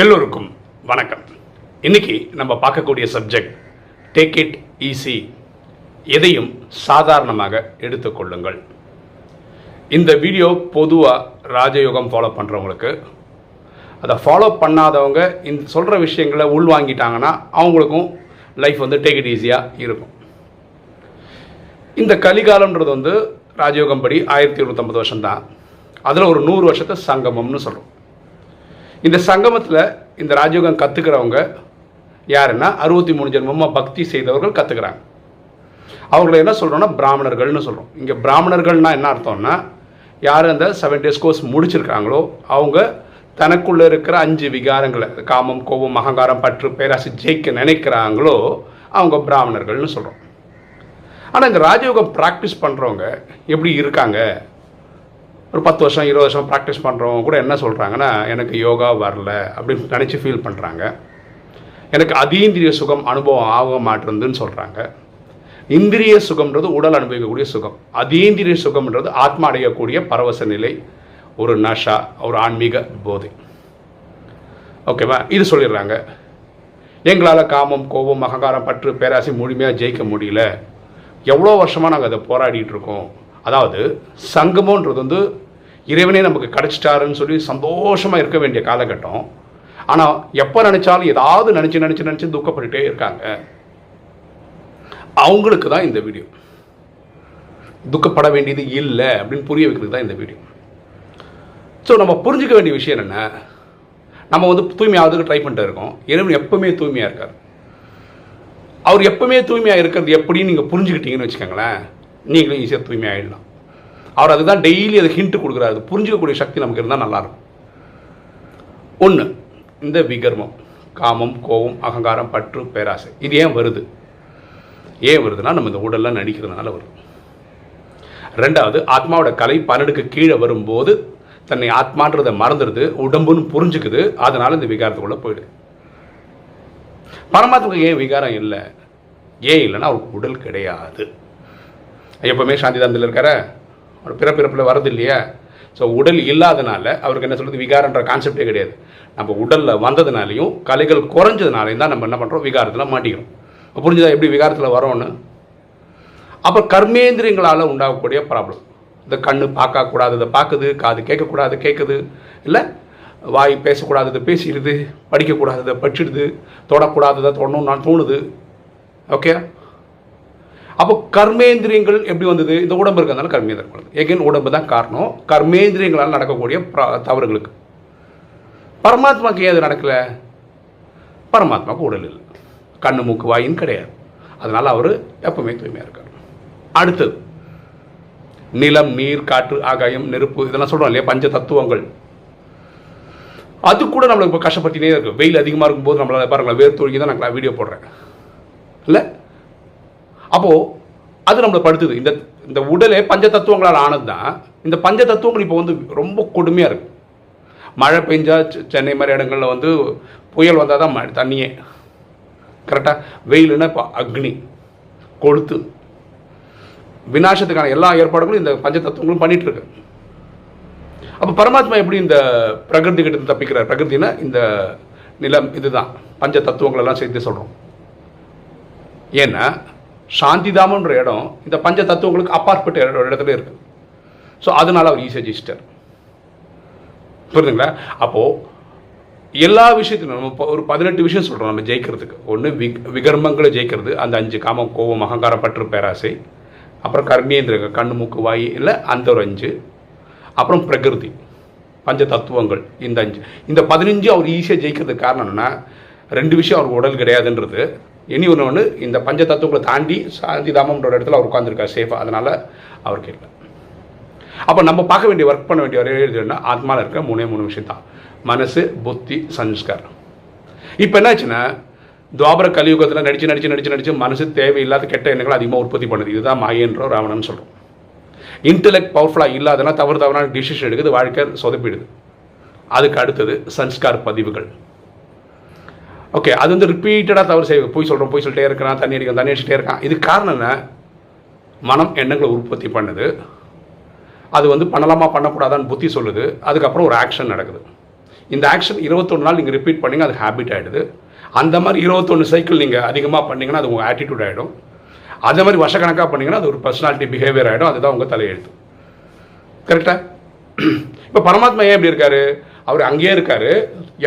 எல்லோருக்கும் வணக்கம். இன்னைக்கு நம்ம பார்க்கக்கூடிய சப்ஜெக்ட் டேக் இட் ஈஸி எதையும் சாதாரணமாக எடுத்துக்கொள்ளுங்கள் இந்த வீடியோ பொதுவாக ராஜயோகம் ஃபாலோ பண்ணுறவங்களுக்கு அதை ஃபாலோ பண்ணாதவங்க இந்த சொல்கிற விஷயங்களை உள்வாங்கிட்டாங்கன்னா அவங்களுக்கும் லைஃப் வந்து டேக் இட் ஈஸியாக இருக்கும். இந்த கலிகாலம்ன்றது வந்து ராஜயோகம் படி ஆயிரத்தி இருநூத்தம்பது வருஷம் தான் அதில் ஒரு நூறு வருஷத்தை சங்கமம்னு சொல்கிறோம் இந்த சங்கமத்தில் இந்த ராஜயோகம் கற்றுக்கிறவங்க யாருன்னா அறுபத்தி மூணு ஜென்மமாக பக்தி செய்தவர்கள் கற்றுக்கிறாங்க அவங்கள என்ன சொல்கிறோன்னா பிராமணர்கள்னு சொல்கிறோம் இங்கே பிராமணர்கள்னா என்ன அர்த்தம்னா யார் அந்த செவன் டேஸ் கோர்ஸ் முடிச்சிருக்காங்களோ அவங்க தனக்குள்ளே இருக்கிற அஞ்சு விகாரங்களை காமம் கோபம் அகங்காரம் பற்று பேராசி ஜெயிக்க நினைக்கிறாங்களோ அவங்க பிராமணர்கள்னு சொல்கிறோம் ஆனால் இந்த ராஜயோகம் ப்ராக்டிஸ் பண்ணுறவங்க எப்படி இருக்காங்க? ஒரு பத்து வருஷம் இருபது வருஷம் ப்ராக்டிஸ் பண்ணுறவங்க கூட என்ன சொல்கிறாங்கன்னா எனக்கு யோகா வரல அப்படின்னு நினச்சி ஃபீல் பண்ணுறாங்க எனக்கு அதீந்திரிய சுகம் அனுபவம் ஆக மாட்டேருந்துன்னு சொல்கிறாங்க இந்திரிய சுகம்ன்றது உடல் அனுபவிக்கக்கூடிய சுகம். அதீந்திரிய சுகம்ன்றது ஆத்மா அடையக்கூடிய பரவச நிலை ஒரு நஷா ஒரு ஆன்மீக போதை. ஓகேவா இது சொல்லிடுறாங்க. எங்களால் காமம் கோபம் அகங்காரம் பற்று பேராசி முழுமையாக ஜெயிக்க முடியல. எவ்வளோ வருஷமாக நாங்கள் அதை போராடிட்டு இருக்கோம். அதாவது சங்கமன்றது வந்து இறைவனே நமக்கு கிடைச்சிட்டாருன்னு சொல்லி சந்தோஷமாக இருக்க வேண்டிய காலகட்டம். ஆனால் எப்போ நினச்சாலும் ஏதாவது நினச்சி நினச்சி நினச்சி துக்கப்பட்டுட்டே இருக்காங்க. அவங்களுக்கு தான் இந்த வீடியோ. துக்கப்பட வேண்டியது இல்லை அப்படின்னு புரிய வைக்கிறது தான் இந்த வீடியோ. ஸோ நம்ம புரிஞ்சுக்க வேண்டிய விஷயம் என்ன நம்ம வந்து தூய்மையாவதுக்கு ட்ரை பண்ணிட்டு இருக்கோம். இறைவன் எப்பவுமே தூய்மையாக இருக்கார். அவர் எப்பவுமே தூய்மையாக இருக்கிறது எப்படின்னு நீங்கள் புரிஞ்சுக்கிட்டீங்கன்னு வச்சுக்கோங்களேன். நீங்களும் ஈஸியாக தூய்மையாகிடலாம் அவர் அதுதான் டெய்லி அதை ஹிண்ட்டு கொடுக்குறாரு. அது புரிஞ்சிக்கக்கூடிய சக்தி நமக்கு இருந்தால் நல்லாயிருக்கும். ஒன்று இந்த விகர்மம் காமம் கோபம் அகங்காரம் பற்று பேராசை இது ஏன் வருது? ஏன் வருதுன்னா நம்ம இந்த உடல்லாம் நடிக்கிறதுனால வருது. ரெண்டாவது ஆத்மாவோட கலை பன்னெண்டுக்கு கீழே வரும்போது தன்னை ஆத்மான்றதை மறந்துடுது உடம்புன்னு புரிஞ்சுக்குது அதனால இந்த விகாரத்துக்குள்ளே போயிடுது. பரமாத்மாவுக்கு ஏன் விகாரம் இல்லை? ஏன் இல்லைன்னா அவருக்கு உடல் கிடையாது. எப்பவுமே சாந்தி தந்தில் இருக்கார? அவர் பிறப்பிறப்பில் வரது இல்லையா. ஸோ உடல் இல்லாதனால அவருக்கு என்ன சொல்கிறது விகாரன்ற கான்செப்டே கிடையாது. நம்ம உடலில் வந்ததுனாலையும் கலைகள் குறைஞ்சதுனாலையும் தான் நம்ம என்ன பண்ணுறோம் விகாரத்தில் மாட்டிக்கிறோம். இப்போ புரிஞ்சுதா எப்படி விகாரத்தில் வரோன்னு அப்போ கர்மேந்திரியங்களால் உண்டாகக்கூடிய ப்ராப்ளம் இந்த கண்ணு பார்க்கக்கூடாது இதை பார்க்குது காது கேட்கக்கூடாது கேட்குது. இல்லை வாய் பேசக்கூடாததை பேசிடுது படிக்கக்கூடாததை படிச்சிடுது தொடக்கூடாததை தொடணும்னு நான் தோணுது. ஓகே அப்போ கர்மேந்திரியங்கள் எப்படி வந்தது? இந்த உடம்பு இருக்கிறதுனால கர்மேந்திரம் வந்தது. எகைன் உடம்பு தான் காரணம். கர்மேந்திரியங்களால் நடக்கக்கூடிய தவறுகளுக்கு. பரமாத்மாவுக்கு ஏன் நடக்கலை நடக்கல? பரமாத்மாவுக்கு உடல் இல்லை. கண்ணு மூக்கு வாயின்னு கிடையாது. அதனால் அவர் எப்பவுமே தூய்மையாக இருக்கார். அடுத்தது நிலம் நீர் காற்று ஆகாயம் நெருப்பு இதெல்லாம் சொல்கிறோம் இல்லையா? பஞ்ச தத்துவங்கள். அது கூட நம்மளுக்கு இப்போ கஷ்டப்பட்டுனே இருக்குது வெயில் அதிகமாக இருக்கும்போது நம்மளால் பாருங்களேன் வேர் தான் நான் வீடியோ போடுறேன். இல்லை? அப்போது அது நம்மளை படுத்துது. இந்த இந்த உடலே பஞ்ச தத்துவங்களால் ஆனது தான் இந்த பஞ்ச தத்துவங்கள் இப்போ வந்து ரொம்ப கொடுமையாக இருக்கு. மழை பெஞ்சா செ- சென்னை மாதிரி இடங்களில் வந்து புயல் வந்தால் தான் மழை தண்ணியே. கரெக்டாக வெயிலுன்னா இப்போ அக்னி கொளுத்து. விநாசத்துக்கான எல்லா ஏற்பாடுகளும் இந்த பஞ்ச தத்துவங்களும் பண்ணிகிட்டு இருக்கு அப்போ பரமாத்மா எப்படி இந்த பிரகிருதி கிட்ட தப்பிக்கிறார்? பிரகிருதினா இந்த நிலம் இதுதான். பஞ்ச தத்துவங்கள் எல்லாம் சேர்த்து சொல்கிறோம் ஏன்னா சாந்திதாமன்ற இடம் இந்த பஞ்ச தத்துவங்களுக்கு அப்பாற்பட்ட இடத்துல இருக்கு. ஸோ அதனால அவர் ஈஸியாக ஜெயிச்சிட்டார் புரியுதுங்களா அப்போது எல்லா விஷயத்திலும் நம்ம இப்போ ஒரு பதினெட்டு விஷயம் சொல்கிறோம் நம்ம ஜெயிக்கிறதுக்கு. ஒன்று விக் விகர்மங்களை ஜெயிக்கிறது அந்த அஞ்சு காமம் கோபம் அகங்காரம் பற்று பேராசை. அப்புறம் கர்மேந்திரங்க கண்ணு மூக்கு வாய் இல்லை அந்த ஒரு அஞ்சு. அப்புறம் பிரகிருதி பஞ்ச தத்துவங்கள் இந்த அஞ்சு. இந்த பதினஞ்சு அவர் ஈஸியாக ஜெயிக்கிறதுக்கு காரணம் என்னென்னா ரெண்டு விஷயம் அவர் உடல் கிடையாதுன்றது. இனி ஒன்று ஒன்று இந்த பஞ்ச தத்துவங்களை தாண்டி சாந்திதாமன்ற இடத்துல அவர் உட்காந்துருக்கார் சேஃபாக அதனால் அவர் கேட்கல. அப்போ நம்ம பார்க்க வேண்டிய ஒர்க் பண்ண வேண்டிய ஒரே இதுன்னா ஆத்மாவில் இருக்க மூணே மூணு விஷயம் தான் மனசு புத்தி சன்ஸ்காரம் இப்போ என்னாச்சுன்னா துவாபர கலியுகத்தில் நடிச்சு நடிச்சு நடிச்சு நடிச்சு மனசு தேவையில்லாத கெட்ட எண்ணங்களை அதிகமாக உற்பத்தி பண்ணுது. இதுதான் மாயன்றோ ராவணன் சொல்கிறோம் இன்டெலெக்ட் பவர்ஃபுல்லாக இல்லாதனா தவறு தவறான டிசிஷன் எடுக்குது வாழ்க்கை சொதப்பிடுது. அதுக்கு அடுத்தது சன்ஸ்கார் பதிவுகள். ஓகே அது வந்து ரிப்பீட்டடாக தவறு செய்ய போய் சொல்கிறோம் போய் சொல்லிட்டே இருக்கிறான் தண்ணி அடிக்கிறான் தண்ணி அடிச்சுட்டே இருக்கான். இது காரணம் என்ன? மனம் எண்ணங்களை உற்பத்தி பண்ணுது. அது வந்து பண்ணலாமா பண்ணக்கூடாதான்னு புத்தி சொல்லுது. அதுக்கப்புறம் ஒரு ஆக்ஷன் நடக்குது. இந்த ஆக்ஷன் இருபத்தொன்று நாள் நீங்கள் ரிப்பீட் பண்ணிங்க அது ஹேபிட் ஆகிடுது அந்த மாதிரி இருபத்தொன்று சைக்கிள் நீங்கள் அதிகமாக பண்ணீங்கன்னா அது உங்கள் ஆட்டிடியூட் ஆகிடும் அதே மாதிரி வருஷக்கணக்காக பண்ணீங்கன்னா அது ஒரு பர்சனாலிட்டி பிஹேவியர் ஆகிடும் அதுதான் உங்கள் தலையெழுத்து. கரெக்டாக இப்போ பரமாத்மா ஏன் எப்படி இருக்காரு? அவர் அங்கேயே இருக்காரு.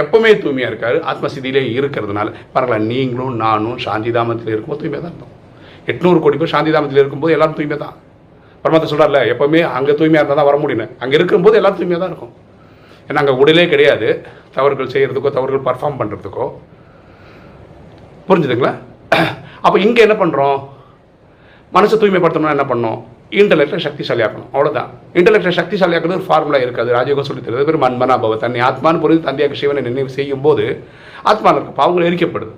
எப்பவுமே தூய்மையாக இருக்காரு. ஆத்மசிதியிலே இருக்கிறதுனால பாருங்களேன் நீங்களும் நானும் சாந்தி தாமத்தில் இருக்கும்போது தூய்மையாக தான் இருந்தோம். எட்நூறு கோடி பேர் சாந்திதாமத்தில் இருக்கும்போது எல்லாரும் தூய்மை தான். பரமாத்மா சொல்கிறார்ல எப்பவுமே அங்கே தூய்மையாக இருந்தால் தான் வர முடியும் அங்கே இருக்கும்போது எல்லாரும் தூய்மையாக தான் இருக்கும். ஏன்னா அங்கே உடலே கிடையாது. தவறுகள் செய்கிறதுக்கோ தவறுகள் பர்ஃபார்ம் பண்ணுறதுக்கோ புரிஞ்சுதுங்களா? அப்போ இங்கே என்ன பண்ணுறோம் மனசை தூய்மைப்படுத்தணும்னா என்ன பண்ணோம் இன்டலெக்டை சக்திசாலி ஆக்கணும் அவ்வளோதான் இன்டலெக்டை சக்திசாலி ஆக்கிறது ஒரு ஃபார்முலா இருக்காது. ராஜயோகம் சொல்லி தருது பேர் மன்மனா பவ தன்னை ஆத்மான்னு புரிந்து தந்தையாக சிவனை நினைவு செய்யும் போது ஆத்மாவில் இருக்க பாவங்கள் எரிக்கப்படுது.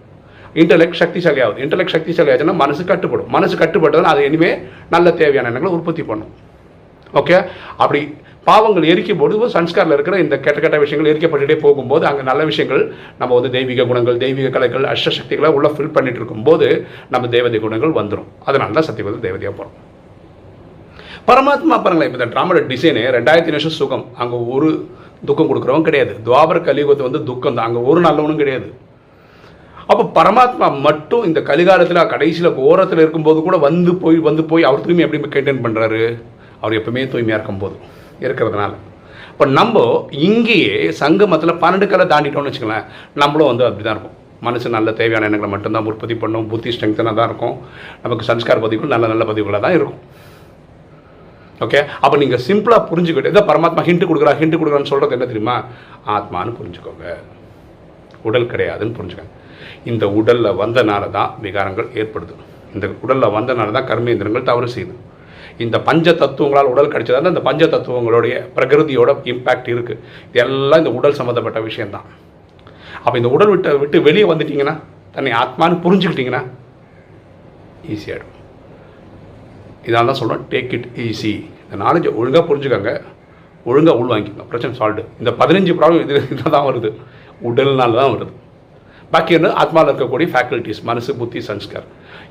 இன்டலெக்ட் சக்திசாலி ஆகுது இன்டலெக்ட் சக்திசாலி ஆச்சுன்னா மனசு கட்டுப்படும். மனசு கட்டுப்பட்டதுன்னா அது இனிமேல் நல்ல தேவையான எண்ணங்களை உற்பத்தி பண்ணும். ஓகே அப்படி பாவங்கள் எரிக்கும் பொழுது சன்ஸ்காரில் இருக்கிற இந்த கெட்ட கெட்ட விஷயங்கள் எரிக்கப்பட்டுகிட்டே போகும்போது அங்கே நல்ல விஷயங்கள் நம்ம வந்து தெய்வீக குணங்கள் தெய்வீக கலைகள் அஷ்டசக்திகளை உள்ளே ஃபில் பண்ணிட்டு இருக்கும்போது நம்ம தேவதை குணங்கள் வந்துடும் அதனால தான் சத்தியவதி தேவதையாக போகிறோம் பரமாத்மா பாருங்களேன் இந்த ட்ராமாவோட டிசைனு ரெண்டாயிரத்தி நிமிஷம் சுகம். அங்கே ஒரு துக்கம் கொடுக்குறவங்க கிடையாது. துவாபர கலியுகத்தை வந்து துக்கம் தான். அங்கே ஒரு நல்லவனும் கிடையாது. அப்போ பரமாத்மா மட்டும் இந்த கலிகாலத்தில் கடைசியில் ஓரத்தில் இருக்கும்போது கூட வந்து போய் வந்து போய் அவர் தூய்மை எப்படி மெயின்டைன் பண்ணுறாரு அவர் எப்பவுமே தூய்மையாக இருக்கும்போது இருக்கிறதுனால. இப்போ நம்ம இங்கேயே சங்கமத்தில் பன்னெண்டு கலை தாண்டிட்டோம்னு வச்சுக்கலாம் நம்மளும் வந்து அப்படி தான் இருக்கும் மனசு நல்ல தேவையான எண்ணங்களை மட்டும்தான் உற்பத்தி பண்ணும். புத்தி ஸ்ட்ரெங்தனாக தான் இருக்கும். நமக்கு சன்ஸ்கார பதிவுகள் நல்ல நல்ல பதிவுகளாக தான் இருக்கும். ஓகே அப்போ நீங்கள் சிம்பிளாக புரிஞ்சுக்கிட்டு இதை பரமாத்மா ஹிண்ட் கொடுக்குறா ஹிண்ட் கொடுக்குறான்னு சொல்கிறது என்ன தெரியுமா? ஆத்மான்னு புரிஞ்சுக்கோங்க. உடல் கிடையாதுன்னு புரிஞ்சுக்கோங்க. இந்த உடலில் வந்தனால தான் விகாரங்கள் ஏற்படுது. இந்த உடலில் வந்தனால தான் கர்மேந்திரங்கள் தவறு செய்யுது. இந்த பஞ்ச தத்துவங்களால் உடல் கிடைச்சதால இந்த பஞ்ச தத்துவங்களுடைய பிரகிருதியோட இம்பேக்ட் இருக்குது இதெல்லாம் இந்த உடல் சம்மந்தப்பட்ட விஷயந்தான் அப்போ இந்த உடல் விட்டு விட்டு வெளியே வந்துட்டிங்கன்னா தன்னை ஆத்மான்னு புரிஞ்சுக்கிட்டிங்கன்னா ஈஸியாகிடும் இதால் தான் சொல்கிறோம் டேக் இட் ஈஸி இந்த நாலேஜ் ஒழுங்காக புரிஞ்சுக்கோங்க. ஒழுங்காக உள்வாங்கிக்கோங்க பிரச்சனை சால்வ்டு இந்த பதினஞ்சு ப்ராப்ளம் இது இதில் தான் வருது. உடல்னால தான் வருது. பாக்கி என்ன? ஆத்மாவில் இருக்கக்கூடிய ஃபேக்கல்ட்டிஸ் மனசு புத்தி சன்ஸ்கார்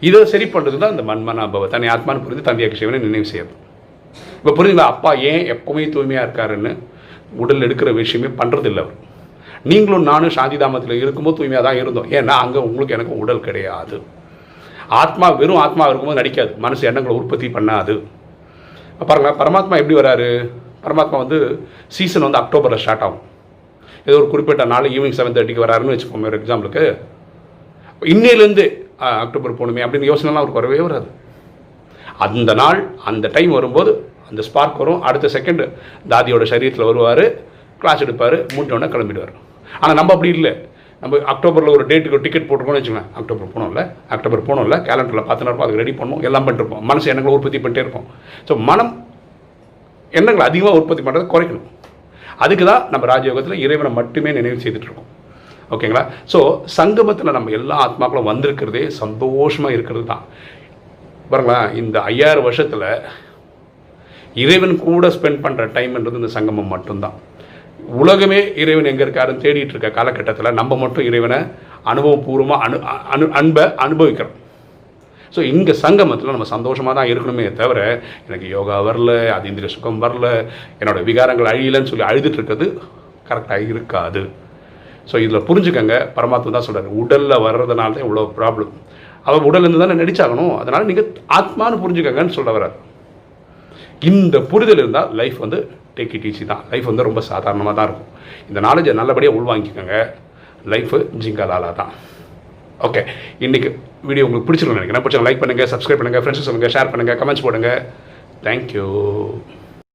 இதை சரி பண்ணுறது தான் இந்த மண்மனாபவ அபவ தன்னை ஆத்மான்னு புரிந்து தந்தையாக சிவனை நினைவு செய்யறது. இப்போ புரியுதுங்களா? அப்பா ஏன் எப்பவுமே தூய்மையாக இருக்காருன்னு உடல் எடுக்கிற விஷயமே பண்ணுறதில்ல அவர். நீங்களும் நானும் சாந்திதாமத்தில் இருக்கும்போது தூய்மையாக தான் இருந்தோம். ஏன்னா அங்கே உங்களுக்கு எனக்கு உடல் கிடையாது. ஆத்மா வெறும் ஆத்மா இருக்கும்போது நடிக்காது. மனசு எண்ணங்களை உற்பத்தி பண்ணாது. பாருங்கள் பரமாத்மா எப்படி வராரு? பரமாத்மா வந்து சீசன் வந்து அக்டோபரில் ஸ்டார்ட் ஆகும். ஏதோ ஒரு குறிப்பிட்ட நாள் ஈவினிங் செவன் தேர்ட்டிக்கு வராருன்னு வச்சுப்போம் ஒரு எக்ஸாம்பிளுக்கு இன்னையிலேருந்து அக்டோபர் போகணுமே அப்படின்னு யோசனைலாம் அவருக்கு வரவே வராது. அந்த நாள் அந்த டைம் வரும்போது அந்த ஸ்பார்க் வரும். அடுத்த செகண்ட் தாதியோட சரீரத்தில் வருவார் கிளாஸ் எடுப்பார் மூட்டோடனே கிளம்பிடுவார். ஆனால் நம்ம அப்படி இல்லை. நம்ம அக்டோபரில் ஒரு டேட்டுக்கு டிக்கெட் போட்டுருக்கோம்னு வச்சுக்கோங்க. அக்டோபர் போனோம்ல அக்டோபர் போனோம்ல கேலண்டரில் பார்த்து நேரம் அதுக்கு ரெடி பண்ணுவோம் எல்லாம் பண்ணிருப்போம். மனசு எண்ணங்களை உற்பத்தி பண்ணிட்டே இருக்கும். ஸோ மனம் எண்ணங்களை அதிகமாக உற்பத்தி பண்ணுறதை குறைக்கணும். அதுக்கு தான் நம்ம ராஜயோகத்தில் இறைவனை மட்டுமே நினைவு செய்துட்டு இருக்கோம். ஓகேங்களா ஸோ சங்கமத்தில் நம்ம எல்லா ஆத்மாக்களும் வந்திருக்கிறதே சந்தோஷமாக இருக்கிறது தான். பாருங்களேன் இந்த ஐயாயிரம் வருஷத்தில் இறைவன் கூட ஸ்பெண்ட் பண்ணுற டைம்ன்றது இந்த சங்கமம் மட்டும்தான். உலகமே இறைவன் எங்கே இருக்காருன்னு தேடிட்டு இருக்க காலகட்டத்தில் நம்ம மட்டும் இறைவனை அனுபவபூர்வமாக அனு அனு அன்பை அனுபவிக்கிறோம். ஸோ இங்கே சங்கமத்தில் நம்ம சந்தோஷமாக தான் இருக்கணுமே தவிர எனக்கு யோகா வரல அது இந்திரிய சுகம் வரல என்னோட விகாரங்கள் அழியலன்னு சொல்லி அழுதுட்டு இருக்கிறது கரெக்டாக இருக்காது. ஸோ இதில் புரிஞ்சுக்கங்க பரமாத்மா தான் சொல்கிறார் உடலில் வர்றதுனால தான் இவ்வளோ ப்ராப்ளம் அவள் உடல்லேருந்து தானே நடிச்சாகணும் அதனால் நீங்கள் ஆத்மான்னு புரிஞ்சுக்கங்கன்னு சொல்ல வர்றார். இந்த புரிதல் இருந்தால் லைஃப் வந்து டேக் இட் ஈஸி தான். லைஃப் வந்து ரொம்ப சாதாரணமாக தான் இருக்கும். இந்த நாலேஜை நல்லபடியாக உள்வாங்கிக்கோங்க. லைஃபு ஜிங்காலாலா தான். ஓகே இன்றைக்கி வீடியோ உங்களுக்கு பிடிச்சிருக்குன்னு நினைக்கிறேன். பிடிச்சவங்க லைக் பண்ணுங்கள் சப்ஸ்கிரைப் பண்ணுங்கள் ஃப்ரெண்ட்ஸ் சொல்லுங்கள் ஷேர் பண்ணுங்கள் கமெண்ட்ஸ் போடுங்க. தேங்க்யூ